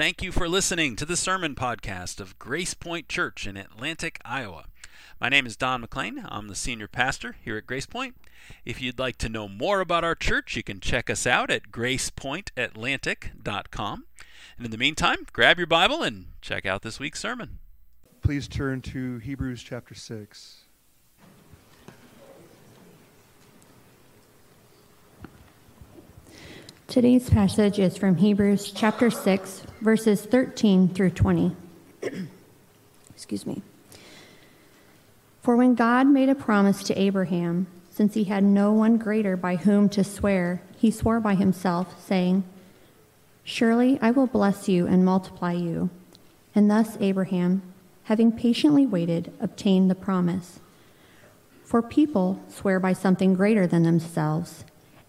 Thank you for listening to the sermon podcast of GracePoint Church in Atlantic, Iowa. My name is Don McLean. I'm the senior pastor here at GracePoint. If you'd like to know more about our church, you can check us out at gracepointatlantic.com. And in the meantime, grab your Bible and check out this week's sermon. Please turn to Hebrews chapter 6. Today's passage is from Hebrews chapter 6, verses 13 through 20. Excuse me. For when God made a promise to Abraham, since he had no one greater by whom to swear, he swore by himself, saying, Surely I will bless you and multiply you. And thus Abraham, having patiently waited, obtained the promise. For people swear by something greater than themselves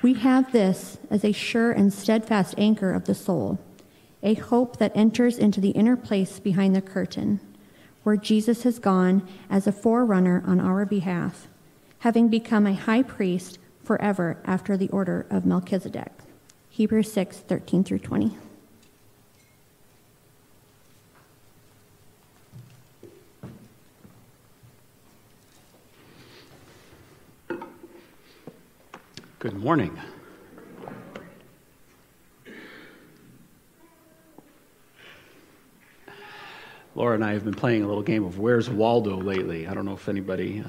We have this as a sure and steadfast anchor of the soul, a hope that enters into the inner place behind the curtain, where Jesus has gone as a forerunner on our behalf, having become a high priest forever after the order of Melchizedek. Hebrews 6 13 through 20. Good morning. Laura and I have been playing a little game of Where's Waldo lately. I don't know if anybody.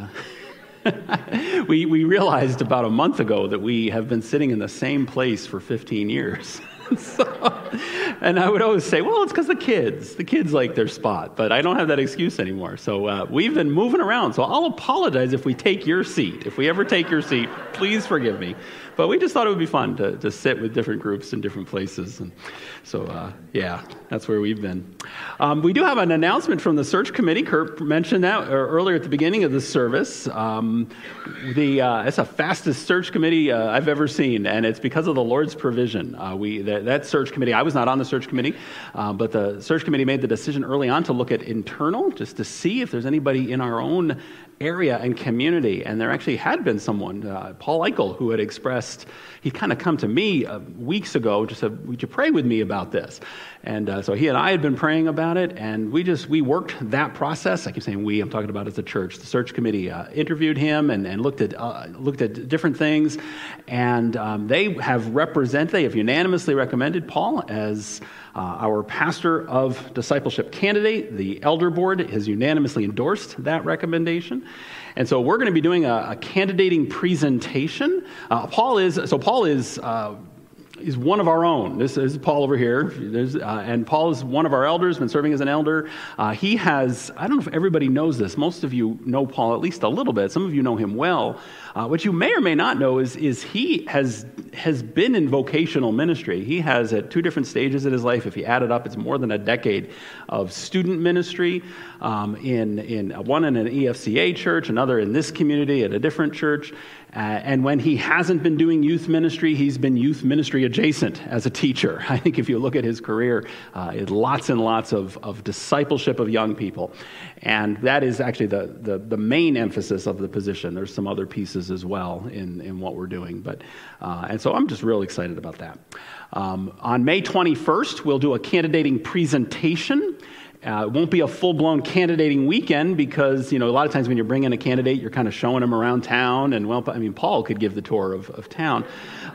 Uh, we, we realized about a month ago that we have been sitting in the same place for 15 years. so, and I would always say, well, it's because the kids. The kids like their spot, but I don't have that excuse anymore. So uh, we've been moving around. So I'll apologize if we take your seat. If we ever take your seat, please forgive me. But we just thought it would be fun to, to sit with different groups in different places. And so, uh, yeah, that's where we've been. Um, we do have an announcement from the search committee. Kurt mentioned that uh, earlier at the beginning of the service. Um, the, uh, it's the fastest search committee uh, I've ever seen, and it's because of the Lord's provision. Uh, we, that, that, search committee, I was not on the search committee, uh, but the search committee made the decision early on to look at internal, just to see if there's anybody in our own area and community. And there actually had been someone, uh, Paul Eichel, who had expressed, he'd kind of come to me uh, weeks ago, just said, Would you pray with me about this? And uh, so he and I had been praying about it, and we just, we worked that process. I keep saying we, I'm talking about as a church. The search committee uh, interviewed him and, and looked, at, uh, looked at different things. And um, they have represented, they have unanimously recommended Paul as uh, our pastor of discipleship candidate, the elder board, has unanimously endorsed that recommendation. And so we're going to be doing a, a candidating presentation. Uh, Paul is, so Paul is uh, is one of our own. This is Paul over here. Uh, and Paul is one of our elders, been serving as an elder. Uh, he has, I don't know if everybody knows this. Most of you know Paul at least a little bit. Some of you know him well. Uh, what you may or may not know is, is he has, has been in vocational ministry. He has, at two different stages in his life, if you add it up, it's more than a decade of student ministry um, in, in one in an EFCA church, another in this community at a different church. Uh, and when he hasn't been doing youth ministry, he's been youth ministry adjacent as a teacher. I think if you look at his career, uh, lots and lots of, of discipleship of young people. And that is actually the, the, the, main emphasis of the position. There's some other pieces as well in, in what we're doing. But, uh, and so I'm just real excited about that. Um, on May 21st, we'll do a candidating presentation. Uh, it won't be a full blown candidating weekend because, you know, a lot of times when you're bringing a candidate, you're kind of showing them around town. And, well, I mean, Paul could give the tour of, of town.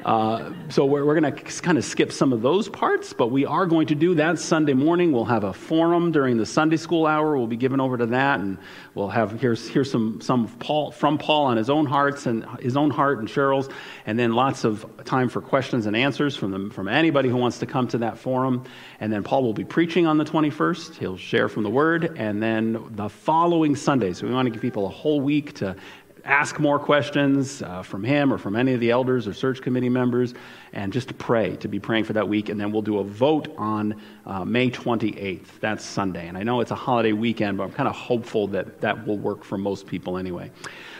Uh, so we're, we're going to kind of skip some of those parts, but we are going to do that Sunday morning. We'll have a forum during the Sunday school hour. We'll be given over to that, and we'll have here's here's some some Paul from Paul on his own hearts and his own heart and Cheryl's, and then lots of time for questions and answers from them from anybody who wants to come to that forum. And then Paul will be preaching on the 21st. He'll share from the Word, and then the following Sunday. So we want to give people a whole week to ask more questions uh, from him or from any of the elders or search committee members, and just to pray, to be praying for that week. And then we'll do a vote on uh, May 28th. That's Sunday. And I know it's a holiday weekend, but I'm kind of hopeful that that will work for most people anyway.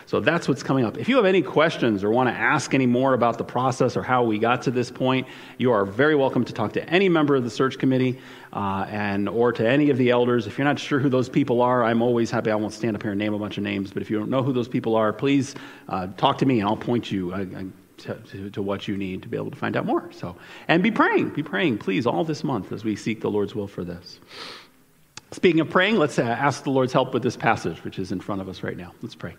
So that's what's coming up. If you have any questions or want to ask any more about the process or how we got to this point, you are very welcome to talk to any member of the search committee uh, and or to any of the elders. If you're not sure who those people are, I'm always happy. I won't stand up here and name a bunch of names, but if you don't know who those people are, please uh, talk to me and I'll point you. I, I, to, to, to, what you need to be able to find out more. So, and be praying, be praying, please, all this month as we seek the Lord's will for this. Speaking of praying, let's uh, ask the Lord's help with this passage, which is in front of us right now. Let's pray.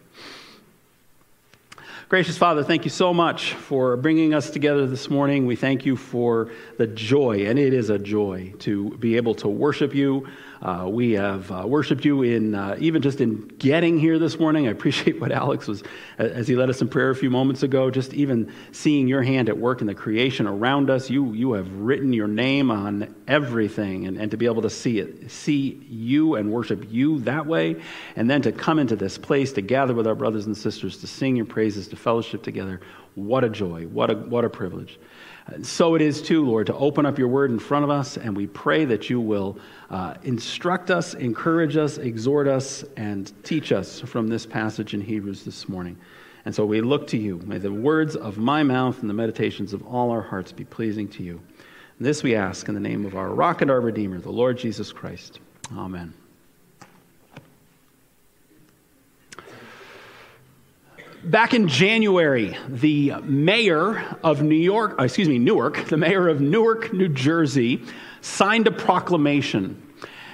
Gracious Father, thank you so much for bringing us together this morning. We thank you for the joy, and it is a joy to be able to worship you uh, we have uh, worshiped you in uh, even just in getting here this morning. I appreciate what Alex was as he led us in prayer a few moments ago. Just even seeing your hand at work in the creation around us. You you have written your name on everything, and, and to be able to see it, see you and worship you that way, and then to come into this place to gather with our brothers and sisters to sing your praises, to fellowship together. What a joy! What a what a privilege. So it is too, Lord, to open up your word in front of us, and we pray that you will uh, instruct us, encourage us, exhort us, and teach us from this passage in Hebrews this morning. And so we look to you. May the words of my mouth and the meditations of all our hearts be pleasing to you. And this we ask in the name of our rock and our Redeemer, the Lord Jesus Christ. Amen. Back in January, the mayor of New York, uh, excuse me, Newark, the mayor of Newark, New Jersey, signed a proclamation.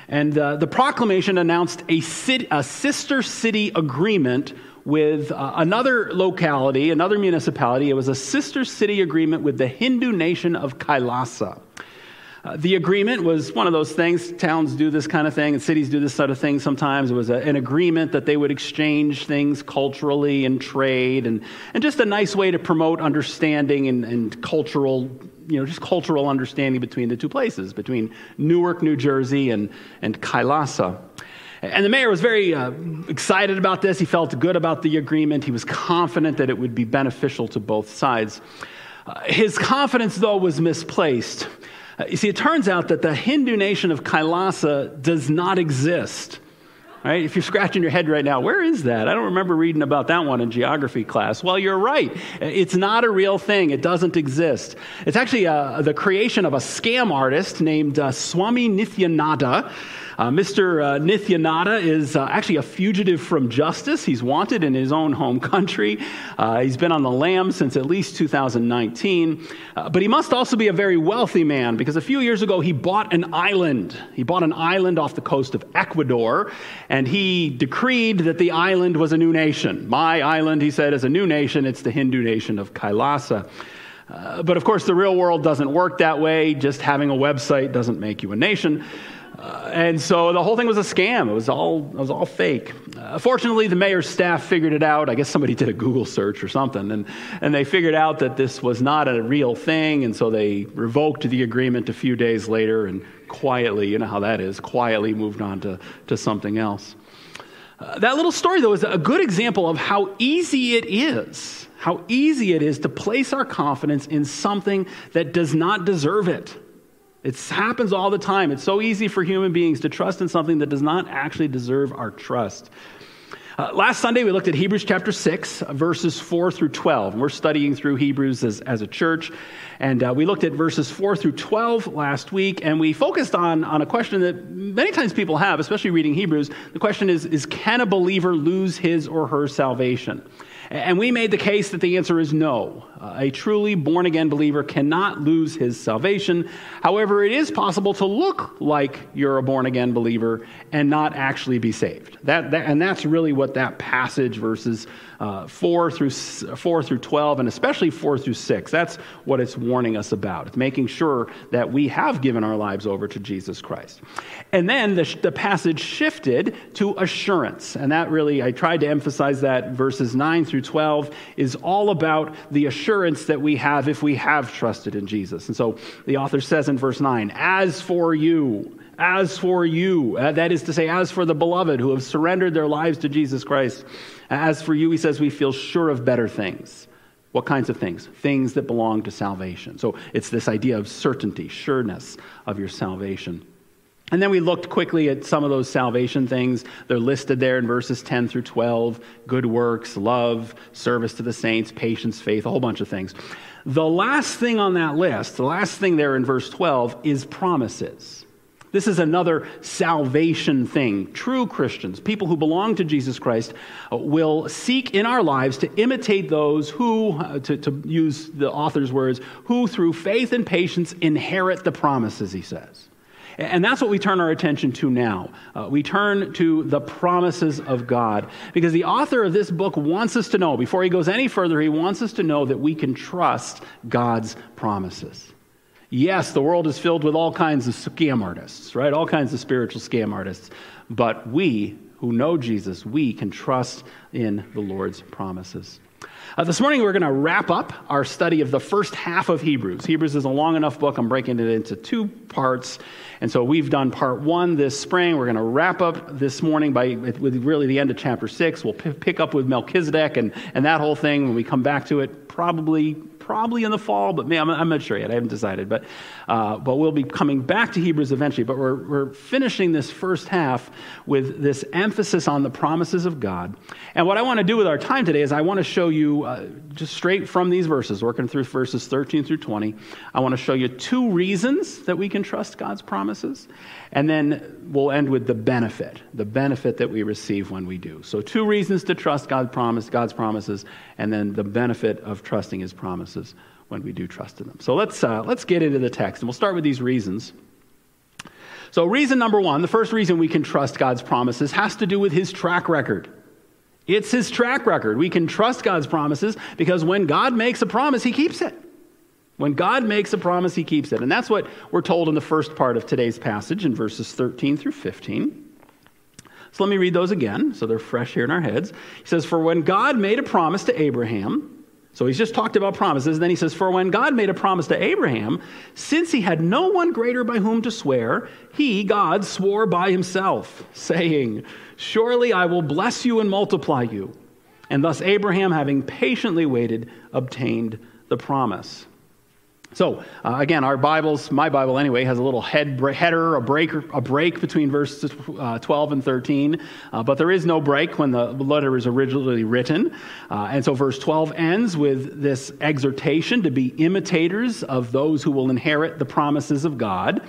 And uh, the proclamation announced a, city, a, sister city agreement with uh, another locality, another municipality. It was a sister city agreement with the Hindu nation of Kailasa. Uh, the agreement was one of those things. Towns do this kind of thing, and cities do this sort of thing sometimes. It was a, an agreement that they would exchange things culturally and trade, and, and just a nice way to promote understanding and, and cultural, you know, just cultural understanding between the two places, between Newark, New Jersey, and, and Kailasa. And the mayor was very uh, excited about this. He felt good about the agreement. He was confident that it would be beneficial to both sides. Uh, his confidence, though, was misplaced. Uh, you see, it turns out that the Hindu nation of Kailasa does not exist. Right? If you're scratching your head right now, where is that? I don't remember reading about that one in geography class. Well, you're right. It's not a real thing. It doesn't exist. It's actually uh, the creation of a scam artist named uh, Swami Nityananda. Uh, Mr. Uh, Nityananda is uh, actually a fugitive from justice. He's wanted in his own home country. Uh, he's been on the lam since at least 2019. Uh, but he must also be a very wealthy man because a few years ago he bought an island. He bought an island off the coast of Ecuador, and he decreed that the island was a new nation. My island, he said, is a new nation. It's the Hindu nation of Kailasa. Uh, but of course, the real world doesn't work that way. Just having a website doesn't make you a nation. Uh, and so the whole thing was a scam. It was all, it was all fake. Uh, fortunately, the mayor's staff figured it out. I guess somebody did a Google search or something, and, and they figured out that this was not a real thing, and so they revoked the agreement a few days later and quietly, you know how that is, quietly moved on to, to something else. Uh, that little story, though, is a good example of how easy it is, how easy it is to place our confidence in something that does not deserve it. It happens all the time. It's so easy for human beings to trust in something that does not actually deserve our trust. Uh, last Sunday, we looked at Hebrews chapter 6, verses 4 through 12. We're studying through Hebrews as, as a church. And uh, we looked at verses 4 through 12 last week, and we focused on, on a question that many times people have, especially reading Hebrews. The question is, is Can a believer lose his or her salvation? And we made the case that the answer is no. A truly born again believer cannot lose his salvation. However, it is possible to look like you're a born again believer and not actually be saved. That, that and that's really what that passage, verses uh, 4, through, 4 through 12, and especially 4 through 6. That's what it's warning us about. It's making sure that we have given our lives over to Jesus Christ. And then the, the passage shifted to assurance. And that really, I tried to emphasize that verses 9 through 12 is all about the assurance that we have if we have trusted in Jesus. And so the author says in verse 9, As for you, as for you, uh, that is to say, as for the beloved who have surrendered their lives to Jesus Christ, as for you, he says, we feel sure of better things. What kinds of things? Things that belong to salvation. So it's this idea of certainty, sureness of your salvation. And then we looked quickly at some of those salvation things. They're listed there in verses 10 through 12 good works, love, service to the saints, patience, faith, a whole bunch of things. The last thing on that list, the last thing there in verse 12, is promises. This is another salvation thing. True Christians, people who belong to Jesus Christ, uh, will seek in our lives to imitate those who, uh, to, to use the author's words, who through faith and patience inherit the promises, he says. And that's what we turn our attention to now. Uh, we turn to the promises of God. Because the author of this book wants us to know, before he goes any further, he wants us to know that we can trust God's promises. Yes, the world is filled with all kinds of scam artists, right? All kinds of spiritual scam artists. But we who know Jesus, we can trust in the Lord's promises. Uh, this morning, we're going to wrap up our study of the first half of Hebrews. Hebrews is a long enough book. I'm breaking it into two parts. And so we've done part one this spring. We're going to wrap up this morning by with really the end of chapter six. We'll p- pick up with Melchizedek and, and that whole thing when we come back to it, probably probably in the fall, but man, I'm, I'm not sure yet. I haven't decided. But, uh, but we'll be coming back to Hebrews eventually. But we're, we're finishing this first half with this emphasis on the promises of God. And what I want to do with our time today is I want to show you, uh, just straight from these verses, working through verses 13 through 20, I want to show you two reasons that we can trust God's promises. And then we'll end with the benefit, the benefit that we receive when we do. So, two reasons to trust God promise, God's promises, and then the benefit of trusting His promises when we do trust in them. So, let's, uh, let's get into the text, and we'll start with these reasons. So, reason number one, the first reason we can trust God's promises has to do with His track record. It's His track record. We can trust God's promises because when God makes a promise, He keeps it. When God makes a promise, he keeps it. And that's what we're told in the first part of today's passage in verses 13 through 15. So let me read those again so they're fresh here in our heads. He says, For when God made a promise to Abraham, so he's just talked about promises. and Then he says, For when God made a promise to Abraham, since he had no one greater by whom to swear, he, God, swore by himself, saying, Surely I will bless you and multiply you. And thus Abraham, having patiently waited, obtained the promise. So, uh, again, our Bibles, my Bible anyway, has a little head, header, a break, a break between verses uh, 12 and 13, uh, but there is no break when the letter is originally written. Uh, and so, verse 12 ends with this exhortation to be imitators of those who will inherit the promises of God.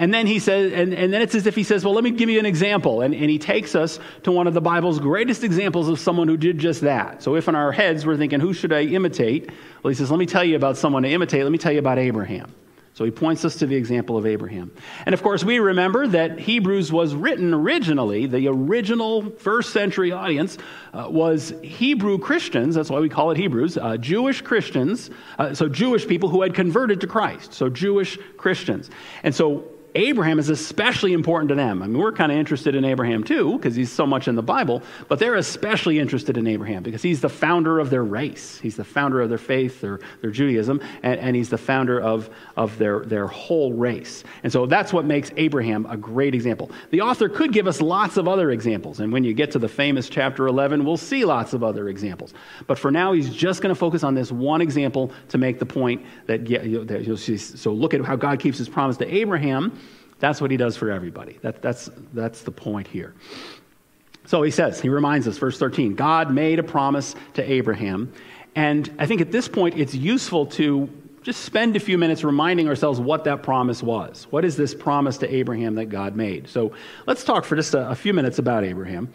And then he says, and, and then it's as if he says, Well, let me give you an example. And, and he takes us to one of the Bible's greatest examples of someone who did just that. So if in our heads we're thinking, Who should I imitate? Well, he says, Let me tell you about someone to imitate. Let me tell you about Abraham. So he points us to the example of Abraham. And of course, we remember that Hebrews was written originally, the original first century audience uh, was Hebrew Christians. That's why we call it Hebrews, uh, Jewish Christians. Uh, so Jewish people who had converted to Christ. So Jewish Christians. And so Abraham is especially important to them. I mean, we're kind of interested in Abraham too, because he's so much in the Bible, but they're especially interested in Abraham because he's the founder of their race. He's the founder of their faith, their, their Judaism, and, and he's the founder of, of their, their whole race. And so that's what makes Abraham a great example. The author could give us lots of other examples, and when you get to the famous chapter 11, we'll see lots of other examples. But for now, he's just going to focus on this one example to make the point that, yeah, you'll see. So look at how God keeps his promise to Abraham that's what he does for everybody. That, that's, that's the point here. So he says, he reminds us, verse 13, God made a promise to Abraham. And I think at this point, it's useful to just spend a few minutes reminding ourselves what that promise was. What is this promise to Abraham that God made? So let's talk for just a, a few minutes about Abraham.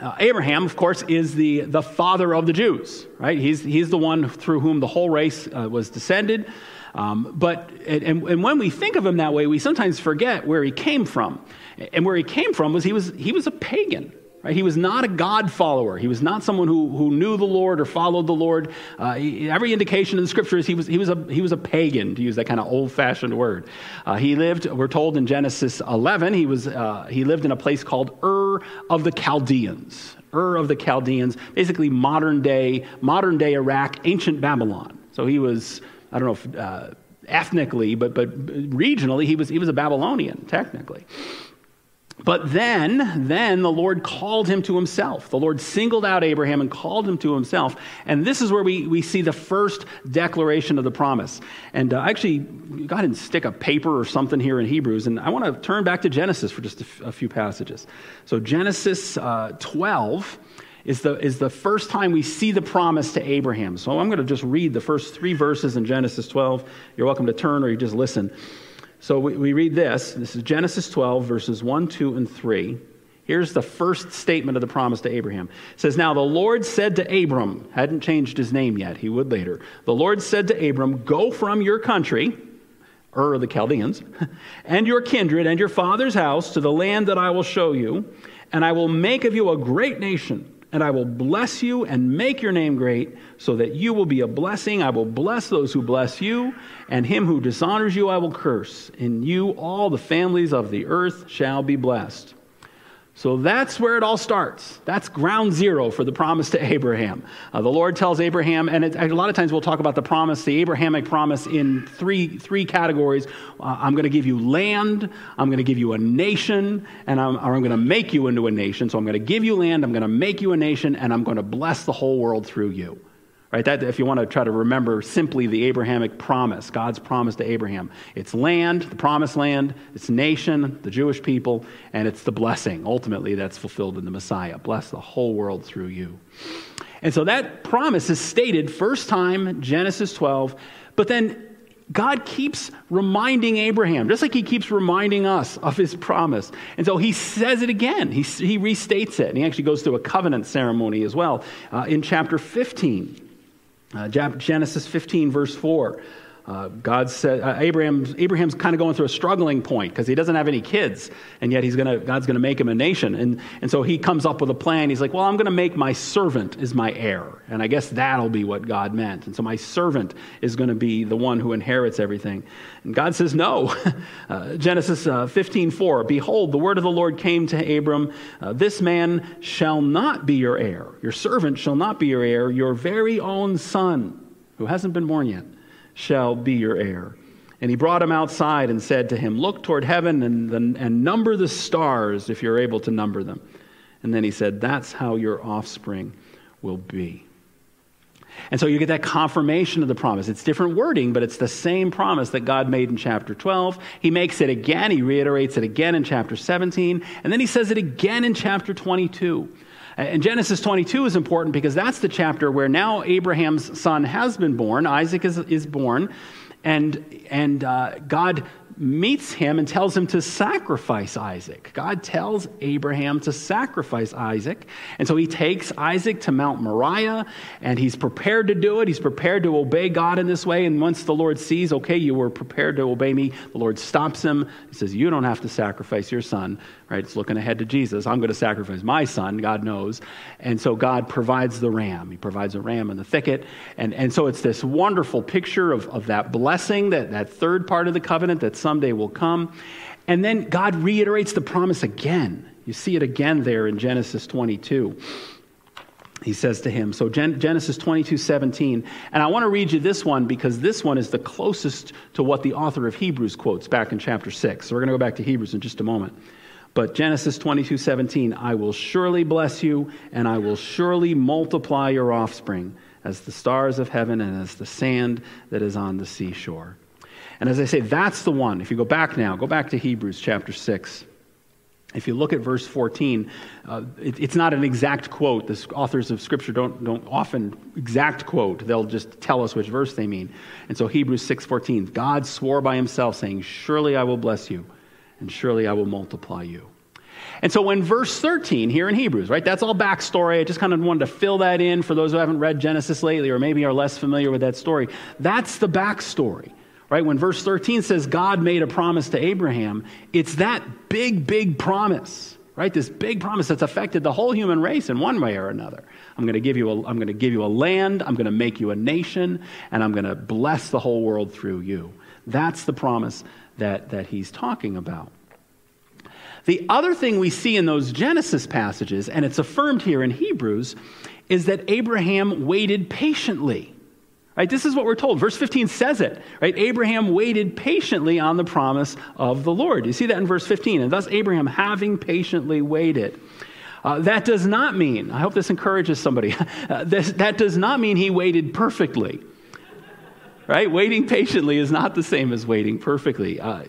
Uh, Abraham, of course, is the, the father of the Jews, right? He's, he's the one through whom the whole race uh, was descended. Um, but, and, and when we think of him that way, we sometimes forget where he came from. And where he came from was he was, he was a pagan. Right? He was not a God follower. He was not someone who, who knew the Lord or followed the Lord. Uh, he, every indication in the scriptures, he was, he, was a, he was a pagan, to use that kind of old fashioned word. Uh, he lived, we're told in Genesis 11, he, was, uh, he lived in a place called Ur of the Chaldeans. Ur of the Chaldeans, basically modern day, modern day Iraq, ancient Babylon. So he was I don't know if uh, ethnically, but, but regionally, he was, he was a Babylonian, technically. But then, then the Lord called him to himself. The Lord singled out Abraham and called him to himself. And this is where we, we see the first declaration of the promise. And uh, actually, go ahead and stick a paper or something here in Hebrews. And I want to turn back to Genesis for just a, f- a few passages. So, Genesis uh, 12 is the, is the first time we see the promise to Abraham. So, I'm going to just read the first three verses in Genesis 12. You're welcome to turn or you just listen. So we, we read this. This is Genesis 12, verses 1, 2, and 3. Here's the first statement of the promise to Abraham. It says, Now the Lord said to Abram, hadn't changed his name yet, he would later. The Lord said to Abram, Go from your country, Ur of the Chaldeans, and your kindred and your father's house to the land that I will show you, and I will make of you a great nation and I will bless you and make your name great, so that you will be a blessing. I will bless those who bless you, and him who dishonors you I will curse. In you all the families of the earth shall be blessed. So that's where it all starts. That's ground zero for the promise to Abraham. Uh, the Lord tells Abraham, and it, a lot of times we'll talk about the promise, the Abrahamic promise, in three, three categories. Uh, I'm going to give you land, I'm going to give you a nation, and I'm, I'm going to make you into a nation. So I'm going to give you land, I'm going to make you a nation, and I'm going to bless the whole world through you. Right? That, if you want to try to remember simply the Abrahamic promise, God's promise to Abraham, it's land, the promised land, it's nation, the Jewish people, and it's the blessing ultimately that's fulfilled in the Messiah. Bless the whole world through you. And so that promise is stated first time, Genesis 12, but then God keeps reminding Abraham, just like he keeps reminding us of his promise. And so he says it again. He, he restates it. And he actually goes through a covenant ceremony as well uh, in chapter 15. Uh, Genesis 15, verse 4. Uh, God said, uh, Abraham's, Abraham's kind of going through a struggling point because he doesn't have any kids, and yet he's gonna, God's going to make him a nation. And, and so he comes up with a plan. He's like, Well, I'm going to make my servant is my heir. And I guess that'll be what God meant. And so my servant is going to be the one who inherits everything. And God says, No. uh, Genesis uh, 15, 4. Behold, the word of the Lord came to Abram uh, This man shall not be your heir. Your servant shall not be your heir. Your very own son, who hasn't been born yet shall be your heir. And he brought him outside and said to him, Look toward heaven and, and number the stars if you're able to number them. And then he said, That's how your offspring will be. And so you get that confirmation of the promise. It's different wording, but it's the same promise that God made in chapter 12. He makes it again, he reiterates it again in chapter 17, and then he says it again in chapter 22. And Genesis 22 is important because that's the chapter where now Abraham's son has been born, Isaac is, is born, and, and uh, God meets him and tells him to sacrifice Isaac. God tells Abraham to sacrifice Isaac. And so he takes Isaac to Mount Moriah and he's prepared to do it. He's prepared to obey God in this way. And once the Lord sees, okay, you were prepared to obey me, the Lord stops him. He says, You don't have to sacrifice your son, right? It's looking ahead to Jesus. I'm going to sacrifice my son, God knows. And so God provides the ram. He provides a ram in the thicket. And, and so it's this wonderful picture of, of that blessing, that, that third part of the covenant that's someday will come. And then God reiterates the promise again. You see it again there in Genesis 22. He says to him, so Genesis 22, 17. And I want to read you this one because this one is the closest to what the author of Hebrews quotes back in chapter 6. So we're going to go back to Hebrews in just a moment. But Genesis 22, 17, I will surely bless you, and I will surely multiply your offspring as the stars of heaven and as the sand that is on the seashore. And as I say, that's the one. If you go back now, go back to Hebrews chapter 6. If you look at verse 14, uh, it, it's not an exact quote. The authors of Scripture don't, don't often exact quote. They'll just tell us which verse they mean. And so Hebrews 6.14, God swore by himself, saying, Surely I will bless you, and surely I will multiply you. And so when verse 13 here in Hebrews, right, that's all backstory. I just kind of wanted to fill that in for those who haven't read Genesis lately or maybe are less familiar with that story. That's the backstory right? When verse 13 says God made a promise to Abraham, it's that big, big promise, right? This big promise that's affected the whole human race in one way or another. I'm going to give you a, I'm going to give you a land, I'm going to make you a nation, and I'm going to bless the whole world through you. That's the promise that, that he's talking about. The other thing we see in those Genesis passages, and it's affirmed here in Hebrews, is that Abraham waited patiently Right? This is what we're told. Verse 15 says it. Right? Abraham waited patiently on the promise of the Lord. You see that in verse 15. And thus Abraham, having patiently waited. Uh, that does not mean, I hope this encourages somebody, uh, this, that does not mean he waited perfectly. Right? Waiting patiently is not the same as waiting perfectly. Uh,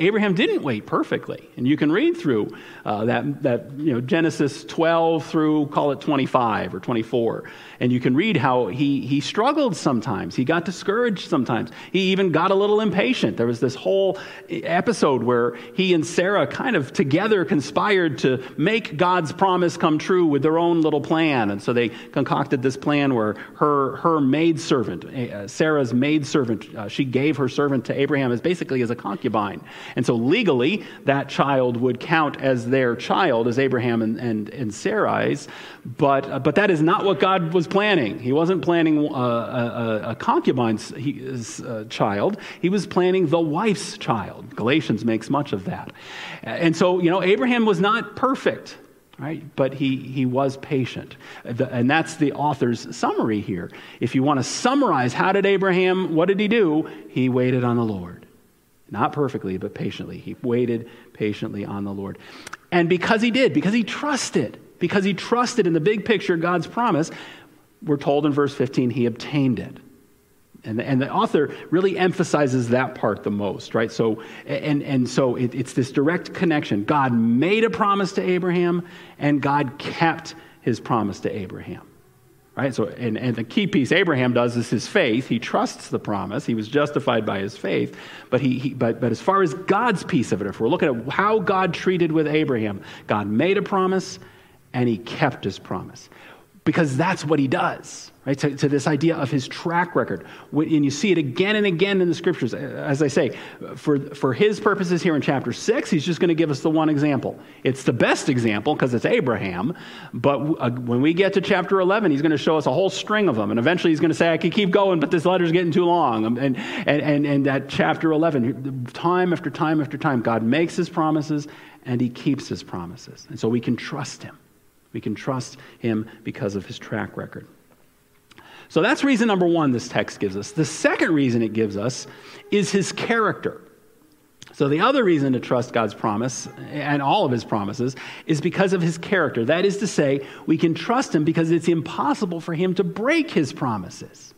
Abraham didn't wait perfectly. And you can read through uh, that, that you know, Genesis 12 through, call it 25 or 24. And you can read how he, he struggled sometimes. He got discouraged sometimes. He even got a little impatient. There was this whole episode where he and Sarah kind of together conspired to make God's promise come true with their own little plan. And so they concocted this plan where her, her maidservant, uh, Sarah's maidservant, uh, she gave her servant to Abraham as basically as a concubine. And so legally, that child would count as their child, as Abraham and, and, and Sarai's. But, uh, but that is not what God was planning. He wasn't planning uh, a, a, concubine's his, uh, child, he was planning the wife's child. Galatians makes much of that. And so, you know, Abraham was not perfect. Right? But he, he was patient. And that's the author's summary here. If you want to summarize, how did Abraham, what did he do? He waited on the Lord. Not perfectly, but patiently. He waited patiently on the Lord. And because he did, because he trusted, because he trusted in the big picture, God's promise, we're told in verse 15, he obtained it. And the, and the author really emphasizes that part the most, right? So, and, and so it, it's this direct connection. God made a promise to Abraham, and God kept his promise to Abraham. Right? So, and, and the key piece Abraham does is his faith. He trusts the promise. He was justified by his faith. But, he, he, but, but as far as God's piece of it, if we're looking at how God treated with Abraham, God made a promise and he kept his promise because that's what he does, right? To, to, this idea of his track record. And you see it again and again in the scriptures. As I say, for, for his purposes here in chapter 6, he's just going to give us the one example. It's the best example because it's Abraham. But uh, when we get to chapter 11, he's going to show us a whole string of them. And eventually he's going to say, I could keep going, but this letter's getting too long. And, and, and, and that chapter 11, time after time after time, God makes his promises and he keeps his promises. And so we can trust him. We can trust him because of his track record. So that's reason number one this text gives us. The second reason it gives us is his character. So, the other reason to trust God's promise and all of his promises is because of his character. That is to say, we can trust him because it's impossible for him to break his promises.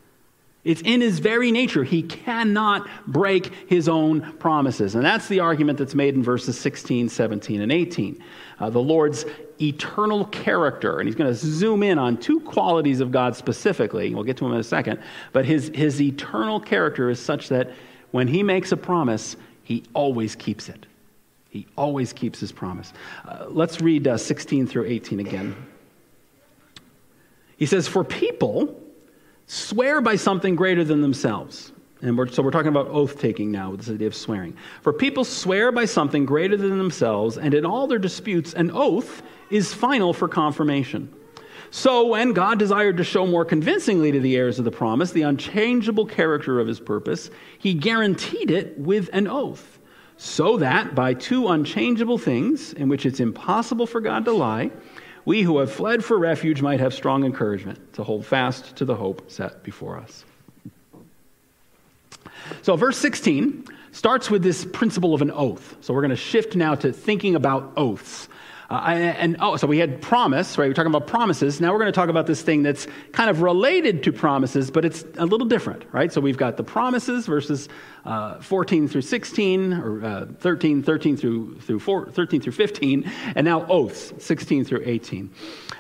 It's in his very nature. He cannot break his own promises. And that's the argument that's made in verses 16, 17, and 18. Uh, the Lord's eternal character, and he's going to zoom in on two qualities of God specifically. We'll get to them in a second. But his, his eternal character is such that when he makes a promise, he always keeps it. He always keeps his promise. Uh, let's read uh, 16 through 18 again. He says, For people, swear by something greater than themselves. And we're, so we're talking about oath taking now with this idea of swearing. For people swear by something greater than themselves, and in all their disputes, an oath is final for confirmation. So, when God desired to show more convincingly to the heirs of the promise the unchangeable character of his purpose, he guaranteed it with an oath, so that by two unchangeable things, in which it's impossible for God to lie, we who have fled for refuge might have strong encouragement to hold fast to the hope set before us. So, verse 16 starts with this principle of an oath. So, we're going to shift now to thinking about oaths. Uh, and, oh, so we had promise, right? We're talking about promises. Now we're going to talk about this thing that's kind of related to promises, but it's a little different, right? So we've got the promises verses uh, 14 through 16, or uh, 13, 13 through, through 4, 13 through 15, and now oaths, 16 through 18.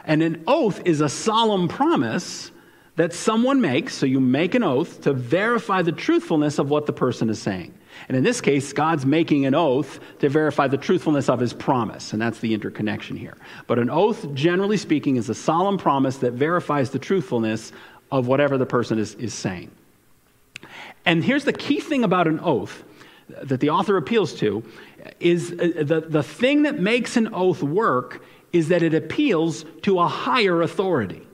And an oath is a solemn promise that someone makes, so you make an oath to verify the truthfulness of what the person is saying. And in this case, God's making an oath to verify the truthfulness of his promise, and that's the interconnection here. But an oath, generally speaking, is a solemn promise that verifies the truthfulness of whatever the person is, is saying. And here's the key thing about an oath that the author appeals to is uh, the, the thing that makes an oath work is that it appeals to a higher authority.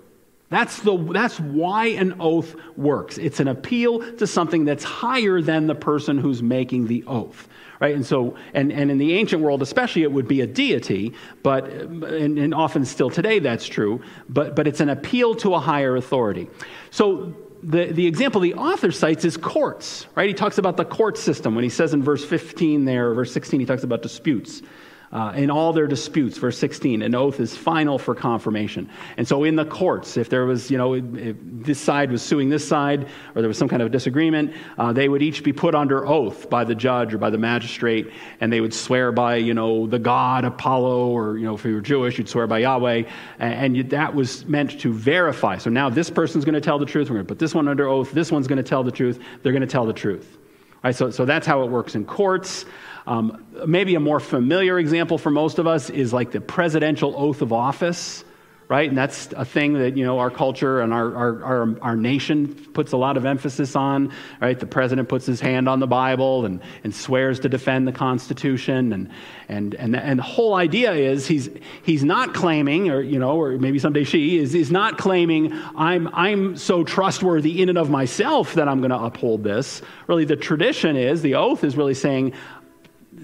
That's, the, that's why an oath works. It's an appeal to something that's higher than the person who's making the oath. Right? And so, and, and in the ancient world especially, it would be a deity, but, and, and often still today that's true, but, but it's an appeal to a higher authority. So the, the example the author cites is courts, right? He talks about the court system when he says in verse 15 there, verse 16, he talks about disputes uh, in all their disputes, verse 16, an oath is final for confirmation. And so in the courts, if there was, you know, if this side was suing this side or there was some kind of disagreement, uh, they would each be put under oath by the judge or by the magistrate, and they would swear by, you know, the god Apollo, or, you know, if you were Jewish, you'd swear by Yahweh. And, and that was meant to verify. So now this person's going to tell the truth. We're going to put this one under oath. This one's going to tell the truth. They're going to tell the truth. All right, so, so that's how it works in courts. Um, maybe a more familiar example for most of us is like the presidential oath of office, right? And that's a thing that, you know, our culture and our, our, our, our, nation puts a lot of emphasis on, right? The president puts his hand on the Bible and, and swears to defend the Constitution. And, and, and, and the whole idea is he's, he's not claiming, or, you know, or maybe someday she is, is not claiming, I'm, I'm so trustworthy in and of myself that I'm going to uphold this. Really, the tradition is, the oath is really saying,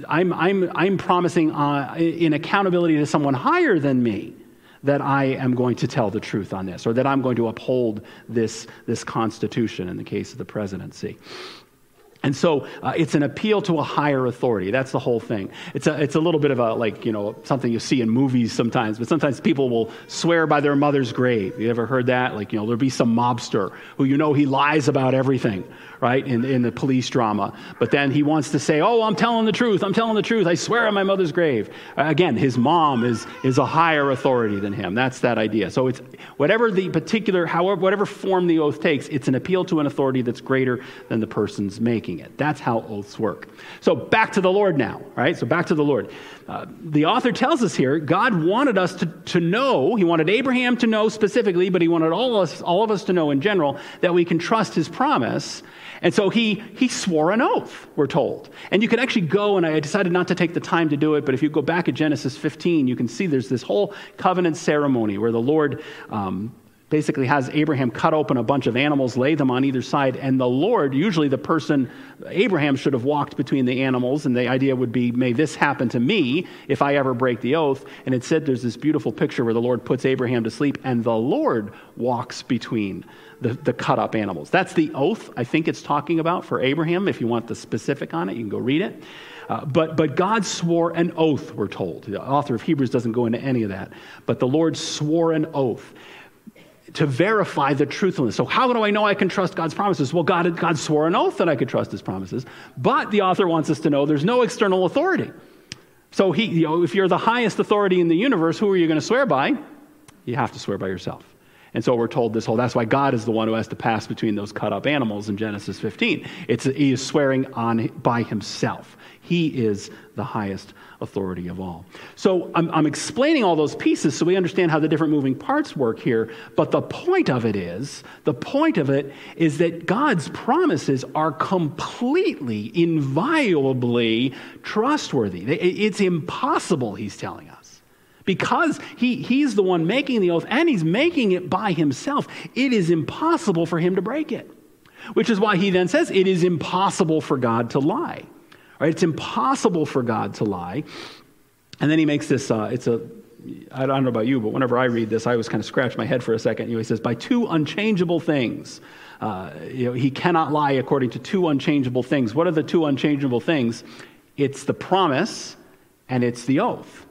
I'm, I'm, I'm promising uh, in accountability to someone higher than me that I am going to tell the truth on this, or that I'm going to uphold this, this Constitution in the case of the presidency. And so uh, it's an appeal to a higher authority. That's the whole thing. It's a, it's a little bit of a, like, you know, something you see in movies sometimes, but sometimes people will swear by their mother's grave. You ever heard that? Like, you know, there'll be some mobster who you know he lies about everything, right, in, in the police drama. But then he wants to say, oh, I'm telling the truth. I'm telling the truth. I swear on my mother's grave. Uh, again, his mom is, is a higher authority than him. That's that idea. So it's whatever the particular, however, whatever form the oath takes, it's an appeal to an authority that's greater than the person's making it. That's how oaths work. So back to the Lord now, right? So back to the Lord. Uh, the author tells us here God wanted us to, to know, he wanted Abraham to know specifically, but he wanted all of, us, all of us to know in general that we can trust his promise and so he, he swore an oath, we're told. And you can actually go, and I decided not to take the time to do it, but if you go back at Genesis 15, you can see there's this whole covenant ceremony where the Lord um, basically has Abraham cut open a bunch of animals, lay them on either side, and the Lord, usually the person, Abraham should have walked between the animals, and the idea would be, may this happen to me if I ever break the oath. And it said there's this beautiful picture where the Lord puts Abraham to sleep, and the Lord walks between the, the cut up animals. That's the oath I think it's talking about for Abraham. If you want the specific on it, you can go read it. Uh, but, but God swore an oath, we're told. The author of Hebrews doesn't go into any of that. But the Lord swore an oath to verify the truthfulness. So, how do I know I can trust God's promises? Well, God, God swore an oath that I could trust his promises. But the author wants us to know there's no external authority. So, he, you know, if you're the highest authority in the universe, who are you going to swear by? You have to swear by yourself. And so we're told this whole, that's why God is the one who has to pass between those cut up animals in Genesis 15. It's, he is swearing on by himself. He is the highest authority of all. So I'm, I'm explaining all those pieces so we understand how the different moving parts work here. But the point of it is, the point of it is that God's promises are completely, inviolably trustworthy. It's impossible, he's telling us because he, he's the one making the oath and he's making it by himself, it is impossible for him to break it. Which is why he then says it is impossible for God to lie. Right? It's impossible for God to lie. And then he makes this, uh, it's a, I don't know about you, but whenever I read this, I always kind of scratch my head for a second. You know, he says, by two unchangeable things. Uh, you know, he cannot lie according to two unchangeable things. What are the two unchangeable things? It's the promise and it's the oath.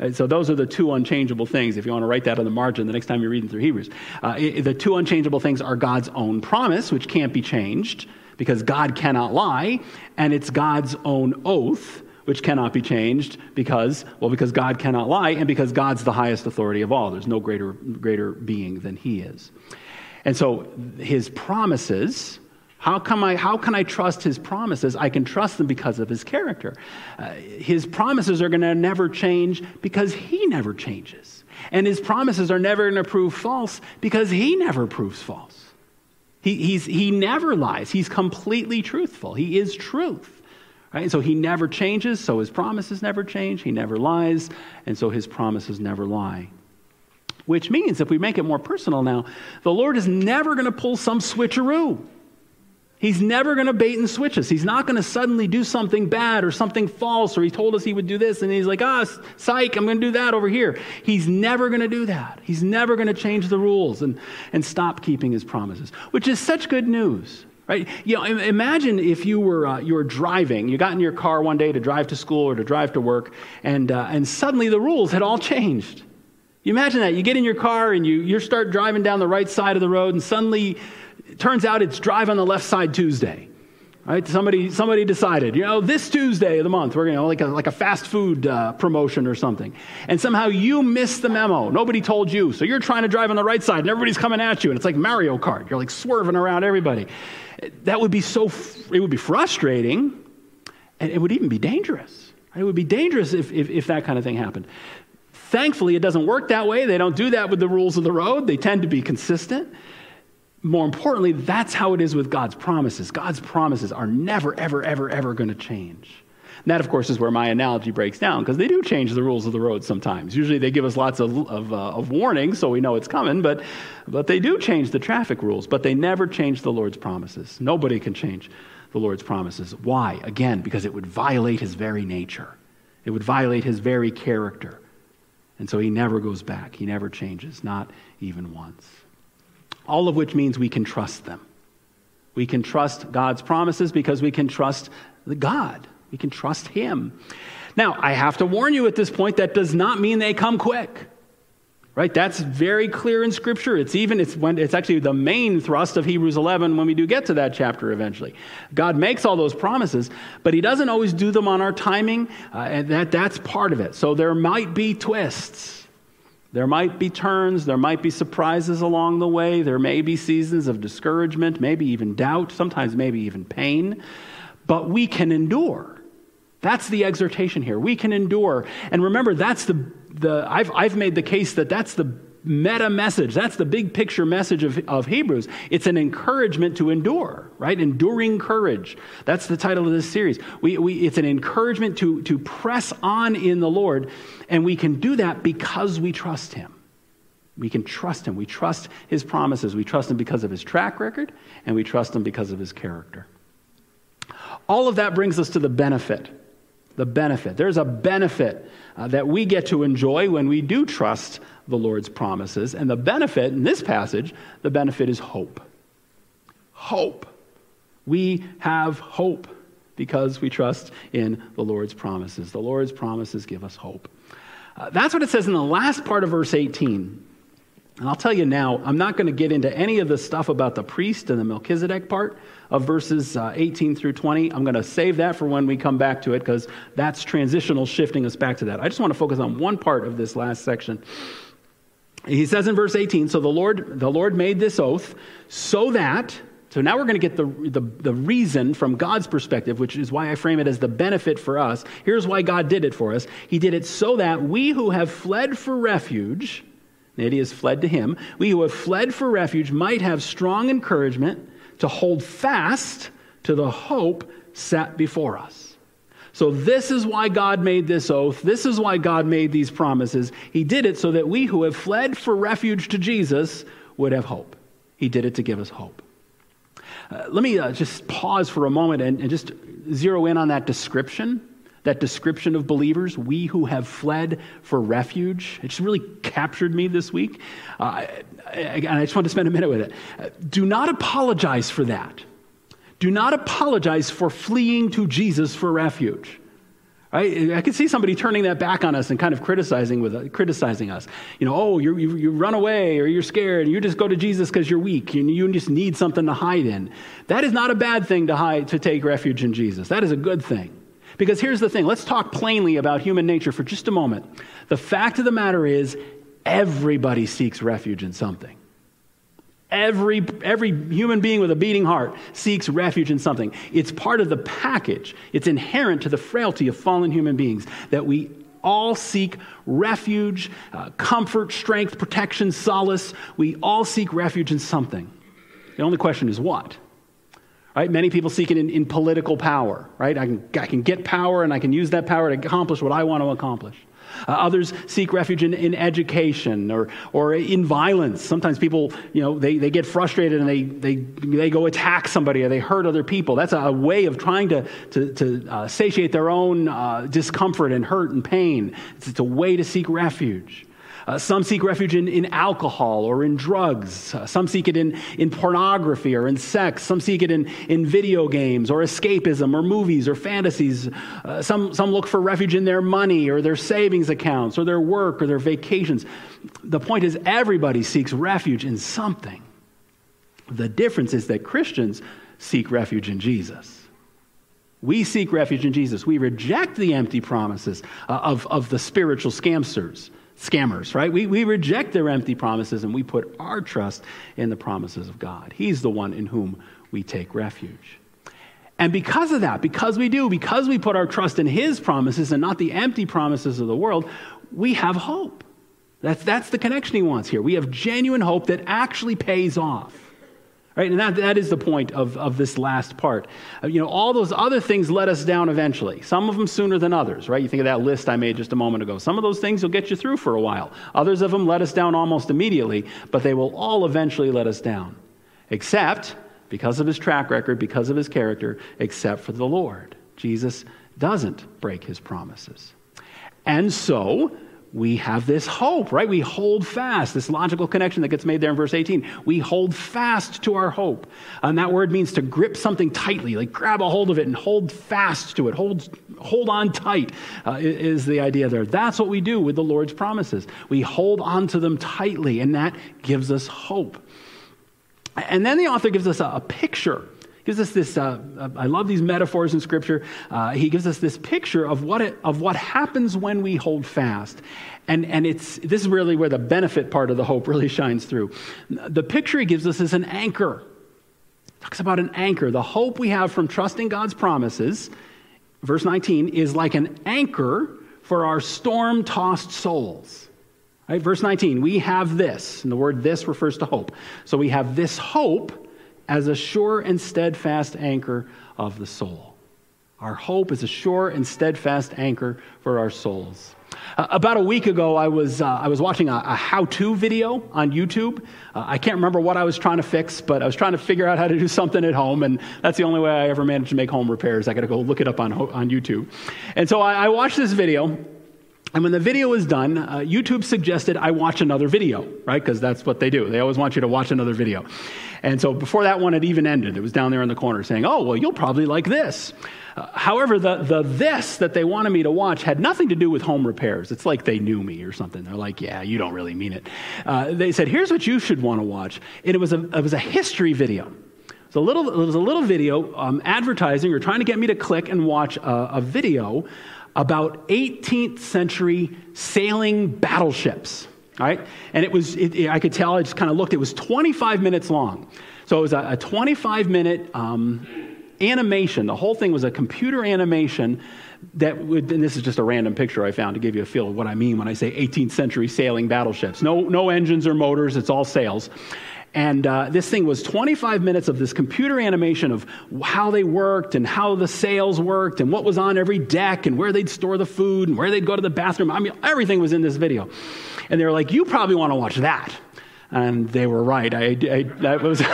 And so those are the two unchangeable things. If you want to write that on the margin the next time you're reading through Hebrews, uh, it, the two unchangeable things are God's own promise, which can't be changed because God cannot lie, and it's God's own oath, which cannot be changed because, well, because God cannot lie, and because God's the highest authority of all. There's no greater, greater being than He is. And so His promises how, come I, how can I trust his promises? I can trust them because of his character. Uh, his promises are going to never change because he never changes. And his promises are never going to prove false because he never proves false. He, he never lies. He's completely truthful. He is truth. Right? So he never changes, so his promises never change. He never lies, and so his promises never lie. Which means, if we make it more personal now, the Lord is never going to pull some switcheroo. He's never going to bait and switch us. He's not going to suddenly do something bad or something false, or he told us he would do this, and he's like, ah, psych, I'm going to do that over here. He's never going to do that. He's never going to change the rules and, and stop keeping his promises, which is such good news. Right? You know, imagine if you were, uh, you were driving, you got in your car one day to drive to school or to drive to work, and, uh, and suddenly the rules had all changed. You imagine that. You get in your car and you, you start driving down the right side of the road, and suddenly turns out it's drive on the left side Tuesday. Right? Somebody, somebody decided, you know, this Tuesday of the month, we're going to, like a, like a fast food uh, promotion or something. And somehow you missed the memo. Nobody told you. So you're trying to drive on the right side and everybody's coming at you. And it's like Mario Kart. You're like swerving around everybody. That would be so, it would be frustrating. And it would even be dangerous. It would be dangerous if, if, if that kind of thing happened. Thankfully, it doesn't work that way. They don't do that with the rules of the road, they tend to be consistent. More importantly, that's how it is with God's promises. God's promises are never, ever, ever, ever going to change. And that, of course, is where my analogy breaks down because they do change the rules of the road sometimes. Usually they give us lots of, of, uh, of warnings so we know it's coming, but, but they do change the traffic rules, but they never change the Lord's promises. Nobody can change the Lord's promises. Why? Again, because it would violate his very nature, it would violate his very character. And so he never goes back. He never changes, not even once. All of which means we can trust them. We can trust God's promises because we can trust God. We can trust Him. Now, I have to warn you at this point that does not mean they come quick. Right? That's very clear in Scripture. It's even it's when it's actually the main thrust of Hebrews 11 when we do get to that chapter eventually. God makes all those promises, but He doesn't always do them on our timing, uh, and that that's part of it. So there might be twists, there might be turns, there might be surprises along the way. There may be seasons of discouragement, maybe even doubt, sometimes maybe even pain, but we can endure. That's the exhortation here. We can endure. And remember, that's the, the I've, I've made the case that that's the meta message. That's the big picture message of, of Hebrews. It's an encouragement to endure, right? Enduring courage. That's the title of this series. We, we, it's an encouragement to, to press on in the Lord, and we can do that because we trust Him. We can trust Him. We trust His promises. We trust Him because of His track record, and we trust Him because of His character. All of that brings us to the benefit the benefit. There's a benefit uh, that we get to enjoy when we do trust the Lord's promises. And the benefit in this passage, the benefit is hope. Hope. We have hope because we trust in the Lord's promises. The Lord's promises give us hope. Uh, that's what it says in the last part of verse 18. And I'll tell you now, I'm not going to get into any of the stuff about the priest and the Melchizedek part of verses uh, 18 through 20. I'm going to save that for when we come back to it because that's transitional, shifting us back to that. I just want to focus on one part of this last section. He says in verse 18, so the Lord, the Lord made this oath so that, so now we're going to get the, the, the reason from God's perspective, which is why I frame it as the benefit for us. Here's why God did it for us. He did it so that we who have fled for refuge, he has fled to him. We who have fled for refuge might have strong encouragement to hold fast to the hope set before us. So, this is why God made this oath. This is why God made these promises. He did it so that we who have fled for refuge to Jesus would have hope. He did it to give us hope. Uh, let me uh, just pause for a moment and, and just zero in on that description that description of believers, we who have fled for refuge. It just really captured me this week. Uh, and I just want to spend a minute with it. Uh, do not apologize for that. Do not apologize for fleeing to Jesus for refuge. Right? I can see somebody turning that back on us and kind of criticizing with uh, criticizing us. You know, oh, you you run away or you're scared and you just go to Jesus because you're weak and you just need something to hide in. That is not a bad thing to hide to take refuge in Jesus. That is a good thing. Because here's the thing let's talk plainly about human nature for just a moment. The fact of the matter is, everybody seeks refuge in something. Every, every human being with a beating heart seeks refuge in something. It's part of the package, it's inherent to the frailty of fallen human beings that we all seek refuge, uh, comfort, strength, protection, solace. We all seek refuge in something. The only question is what? Right? Many people seek it in, in political power, right? I can, I can get power and I can use that power to accomplish what I want to accomplish. Uh, others seek refuge in, in education or, or in violence. Sometimes people, you know, they, they get frustrated and they, they, they go attack somebody or they hurt other people. That's a, way of trying to, to, to uh, satiate their own uh, discomfort and hurt and pain. It's, it's a way to seek refuge. Uh, some seek refuge in, in alcohol or in drugs. Uh, some seek it in, in pornography or in sex. Some seek it in, in video games or escapism or movies or fantasies. Uh, some, some look for refuge in their money or their savings accounts or their work or their vacations. The point is, everybody seeks refuge in something. The difference is that Christians seek refuge in Jesus. We seek refuge in Jesus. We reject the empty promises uh, of, of the spiritual scamsters scammers, right? We, we reject their empty promises and we put our trust in the promises of God. He's the one in whom we take refuge. And because of that, because we do, because we put our trust in His promises and not the empty promises of the world, we have hope. That's, that's the connection He wants here. We have genuine hope that actually pays off. Right? And that, that is the point of, of this last part. Uh, you know, all those other things let us down eventually. Some of them sooner than others, right? You think of that list I made just a moment ago. Some of those things will get you through for a while. Others of them let us down almost immediately, but they will all eventually let us down. Except, because of his track record, because of his character, except for the Lord. Jesus doesn't break his promises. And so, we have this hope, right? We hold fast, this logical connection that gets made there in verse 18. We hold fast to our hope. And that word means to grip something tightly, like grab a hold of it and hold fast to it. Hold, hold on tight uh, is the idea there. That's what we do with the Lord's promises. We hold on to them tightly, and that gives us hope. And then the author gives us a, a picture gives us this uh, i love these metaphors in scripture. Uh, he gives us this picture of what, it, of what happens when we hold fast. And, and it's, this is really where the benefit part of the hope really shines through. The picture he gives us is an anchor. Talks about an anchor. The hope we have from trusting god's promises verse 19 is like an anchor for our storm-tossed souls. Right, verse 19, we have this, and the word this refers to hope. So we have this hope as a sure and steadfast anchor of the soul. Our hope is a sure and steadfast anchor for our souls. Uh, about a week ago, I was, uh, I was watching a, a how to video on YouTube. Uh, I can't remember what I was trying to fix, but I was trying to figure out how to do something at home, and that's the only way I ever managed to make home repairs. I got to go look it up on, on YouTube. And so I, I watched this video, and when the video was done, uh, YouTube suggested I watch another video, right? Because that's what they do. They always want you to watch another video. And so before that one had even ended, it was down there in the corner saying, oh, well, you'll probably like this. Uh, however, the, the this that they wanted me to watch had nothing to do with home repairs. It's like they knew me or something. They're like, yeah, you don't really mean it. Uh, they said, here's what you should want to watch. And it was a, it was a history video. It was a little, it was a little video um, advertising or trying to get me to click and watch a, a video about 18th century sailing battleships. Right? And it was, it, it, I could tell, I just kind of looked, it was 25 minutes long. So it was a, a 25 minute um, animation. The whole thing was a computer animation that would, and this is just a random picture I found to give you a feel of what I mean when I say 18th century sailing battleships. No, no engines or motors, it's all sails. And uh, this thing was 25 minutes of this computer animation of how they worked and how the sails worked and what was on every deck and where they'd store the food and where they'd go to the bathroom. I mean, everything was in this video. And they were like, You probably want to watch that. And they were right. I, I that was.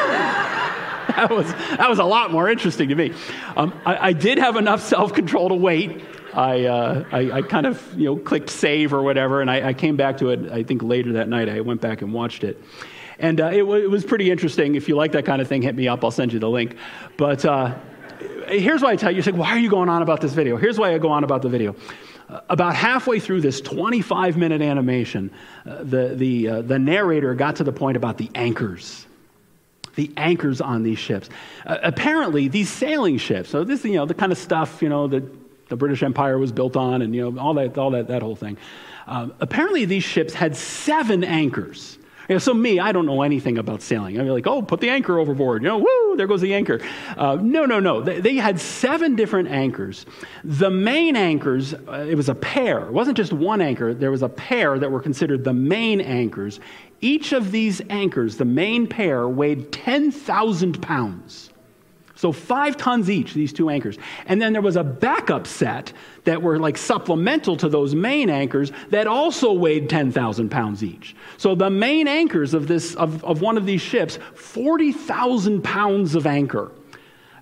that was, that was a lot more interesting to me. Um, I, I, did have enough self control to wait. I, uh, I, I, kind of you know, clicked save or whatever, and I, came back to it, I think, later that night. I went back and watched it. And uh, it, w- it, was pretty interesting. If you like that kind of thing, hit me up. I'll send you the link. But uh, here's why I tell you. You say, why are you going on about this video? Here's why I go on about the video. Uh, about halfway through this 25 minute animation, uh, the, the, uh, the narrator got to the point about the anchors. The anchors on these ships. Uh, apparently, these sailing ships, so this, you know, the kind of stuff, you know, that the British Empire was built on and, you know, all that, all that, that whole thing. Um, apparently, these ships had seven anchors. So me, I don't know anything about sailing. I'm like, oh, put the anchor overboard. You know, woo, there goes the anchor. Uh, no, no, no. They, they, had seven different anchors. The main anchors, uh, it was a pair. It wasn't just one anchor. There was a pair that were considered the main anchors. Each of these anchors, the main pair, weighed 10,000 pounds. So five tons each, these two anchors. And then there was a backup set that were like supplemental to those main anchors that also weighed 10,000 pounds each. So the main anchors of, this, of, of one of these ships, 40,000 pounds of anchor.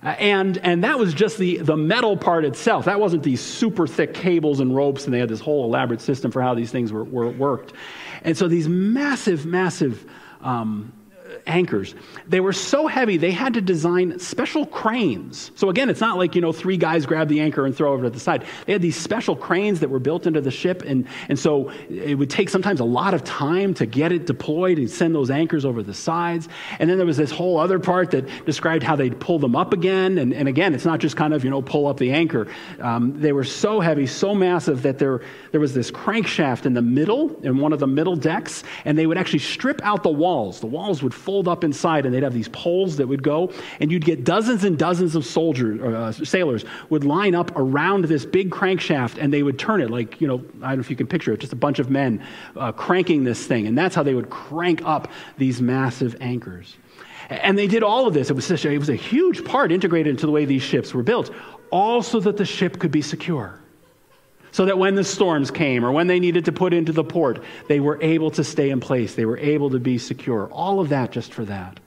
And, and that was just the, the metal part itself. That wasn't these super thick cables and ropes, and they had this whole elaborate system for how these things were, were worked. And so these massive, massive um, anchors. They were so heavy, they had to design special cranes. So again, it's not like, you know, three guys grab the anchor and throw it over to the side. They had these special cranes that were built into the ship, and, and so it would take sometimes a lot of time to get it deployed and send those anchors over the sides. And then there was this whole other part that described how they'd pull them up again. And, and again, it's not just kind of, you know, pull up the anchor. Um, they were so heavy, so massive that there, there was this crankshaft in the middle, in one of the middle decks, and they would actually strip out the walls. The walls would fold up inside, and they'd have these poles that would go, and you'd get dozens and dozens of soldiers, uh, sailors would line up around this big crankshaft, and they would turn it like, you know, I don't know if you can picture it, just a bunch of men uh, cranking this thing, and that's how they would crank up these massive anchors. And they did all of this. It was, such a, it was a huge part integrated into the way these ships were built, all so that the ship could be secure so that when the storms came or when they needed to put into the port, they were able to stay in place. They were able to be secure. All of that just for that.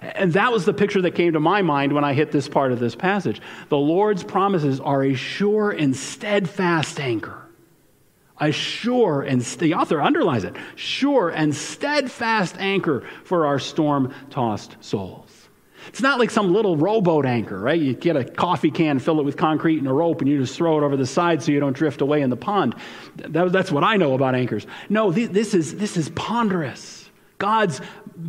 And that was the picture that came to my mind when I hit this part of this passage. The Lord's promises are a sure and steadfast anchor. A sure and the author underlies it sure and steadfast anchor for our storm tossed souls. It's not like some little rowboat anchor, right? You get a coffee can, fill it with concrete and a rope, and you just throw it over the side so you don't drift away in the pond. that's what I know about anchors. No, this is, this is ponderous. God's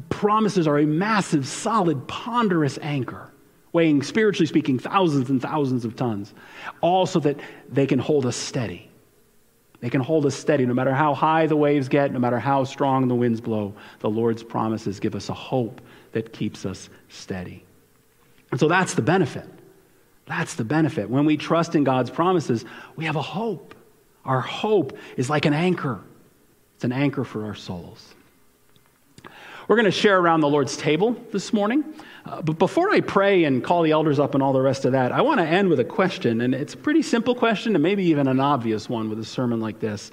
promises are a massive, solid, ponderous anchor, weighing, spiritually speaking, thousands and thousands of tons, all so that they can hold us steady. They can hold us steady no matter how high the waves get, no matter how strong the winds blow. The Lord's promises give us a hope that keeps us steady. And so that's the benefit. That's the benefit. When we trust in God's promises, we have a hope. Our hope is like an anchor, it's an anchor for our souls. We're going to share around the Lord's table this morning. Uh, but before I pray and call the elders up and all the rest of that, I want to end with a question. And it's a pretty simple question, and maybe even an obvious one with a sermon like this.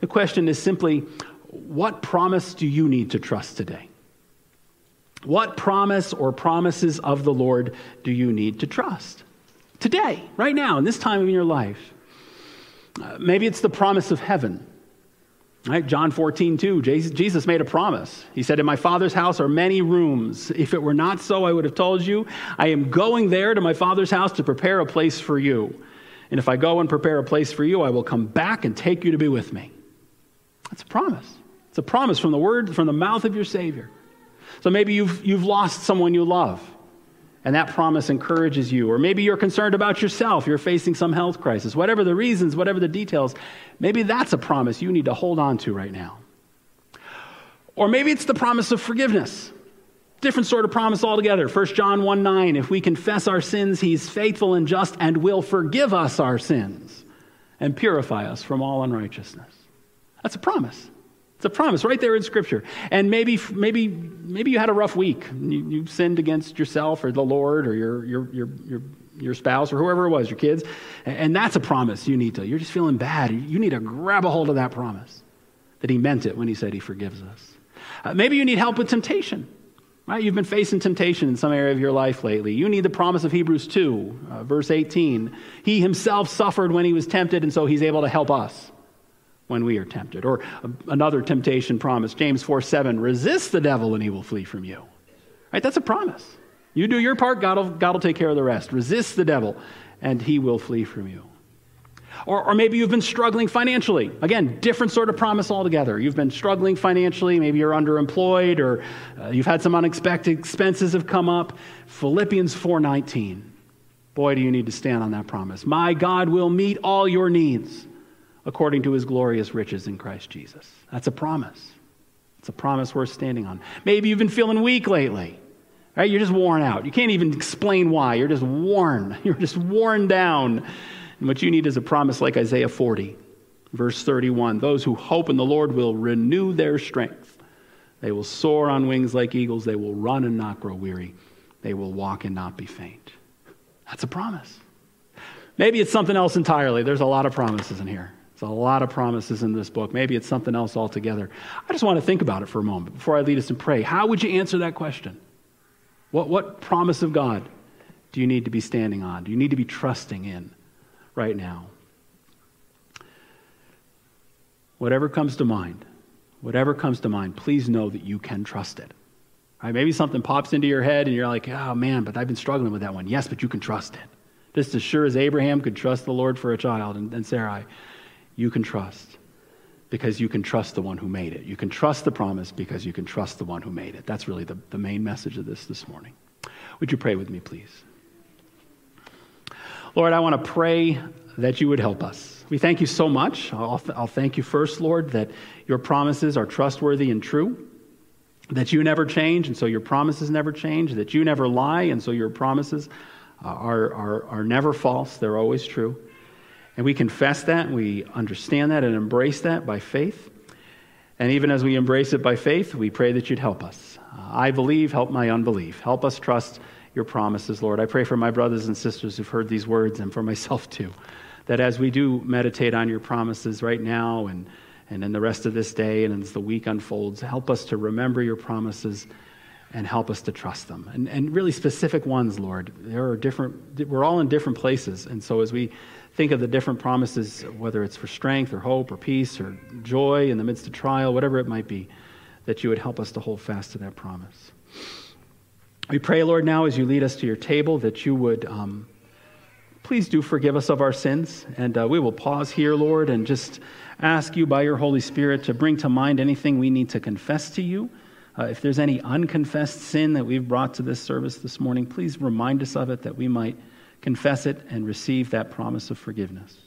The question is simply What promise do you need to trust today? What promise or promises of the Lord do you need to trust? Today, right now, in this time in your life. Uh, maybe it's the promise of heaven. Right? John 14, 2, Jesus made a promise. He said, In my Father's house are many rooms. If it were not so, I would have told you, I am going there to my Father's house to prepare a place for you. And if I go and prepare a place for you, I will come back and take you to be with me. That's a promise. It's a promise from the word, from the mouth of your Savior. So maybe you've, you've lost someone you love, and that promise encourages you. Or maybe you're concerned about yourself, you're facing some health crisis. Whatever the reasons, whatever the details, maybe that's a promise you need to hold on to right now. Or maybe it's the promise of forgiveness. Different sort of promise altogether. 1 John 1 9, if we confess our sins, he's faithful and just and will forgive us our sins and purify us from all unrighteousness. That's a promise. It's a promise right there in Scripture. And maybe, maybe, maybe you had a rough week. You, you sinned against yourself or the Lord or your, your, your, your, your spouse or whoever it was, your kids. And that's a promise you need to. You're just feeling bad. You need to grab a hold of that promise that He meant it when He said He forgives us. Uh, maybe you need help with temptation. Right? You've been facing temptation in some area of your life lately. You need the promise of Hebrews 2, uh, verse 18. He himself suffered when he was tempted, and so he's able to help us when we are tempted. Or another temptation promise, James 4 7, resist the devil and he will flee from you. Right? That's a promise. You do your part, God will, God will take care of the rest. Resist the devil and he will flee from you. Or, or maybe you've been struggling financially. Again, different sort of promise altogether. You've been struggling financially. Maybe you're underemployed or uh, you've had some unexpected expenses have come up. Philippians 4:19. Boy, do you need to stand on that promise. My God will meet all your needs according to his glorious riches in Christ Jesus. That's a promise. It's a promise worth standing on. Maybe you've been feeling weak lately. Right? You're just worn out. You can't even explain why. You're just worn. You're just worn down. And what you need is a promise like Isaiah 40, verse 31. Those who hope in the Lord will renew their strength. They will soar on wings like eagles. They will run and not grow weary. They will walk and not be faint. That's a promise. Maybe it's something else entirely. There's a lot of promises in here. A lot of promises in this book. Maybe it's something else altogether. I just want to think about it for a moment before I lead us in pray. How would you answer that question? What, what promise of God do you need to be standing on? Do you need to be trusting in right now? Whatever comes to mind, whatever comes to mind, please know that you can trust it. Right? Maybe something pops into your head and you're like, oh man, but I've been struggling with that one. Yes, but you can trust it. Just as sure as Abraham could trust the Lord for a child and, and Sarai, you can trust because you can trust the one who made it. You can trust the promise because you can trust the one who made it. That's really the, the main message of this this morning. Would you pray with me, please? Lord, I want to pray that you would help us. We thank you so much. I'll, I'll thank you first, Lord, that your promises are trustworthy and true, that you never change, and so your promises never change, that you never lie, and so your promises are, are, are never false, they're always true. And we confess that, we understand that, and embrace that by faith. And even as we embrace it by faith, we pray that you'd help us. I believe, help my unbelief. Help us trust your promises, Lord. I pray for my brothers and sisters who've heard these words and for myself too, that as we do meditate on your promises right now and, and in the rest of this day and as the week unfolds, help us to remember your promises and help us to trust them. And, and really specific ones, Lord. There are different, we're all in different places. And so as we think of the different promises, whether it's for strength or hope or peace or joy in the midst of trial, whatever it might be, that you would help us to hold fast to that promise. We pray, Lord, now as you lead us to your table, that you would um, please do forgive us of our sins. And uh, we will pause here, Lord, and just ask you by your Holy Spirit to bring to mind anything we need to confess to you. Uh, if there's any unconfessed sin that we've brought to this service this morning, please remind us of it that we might confess it and receive that promise of forgiveness.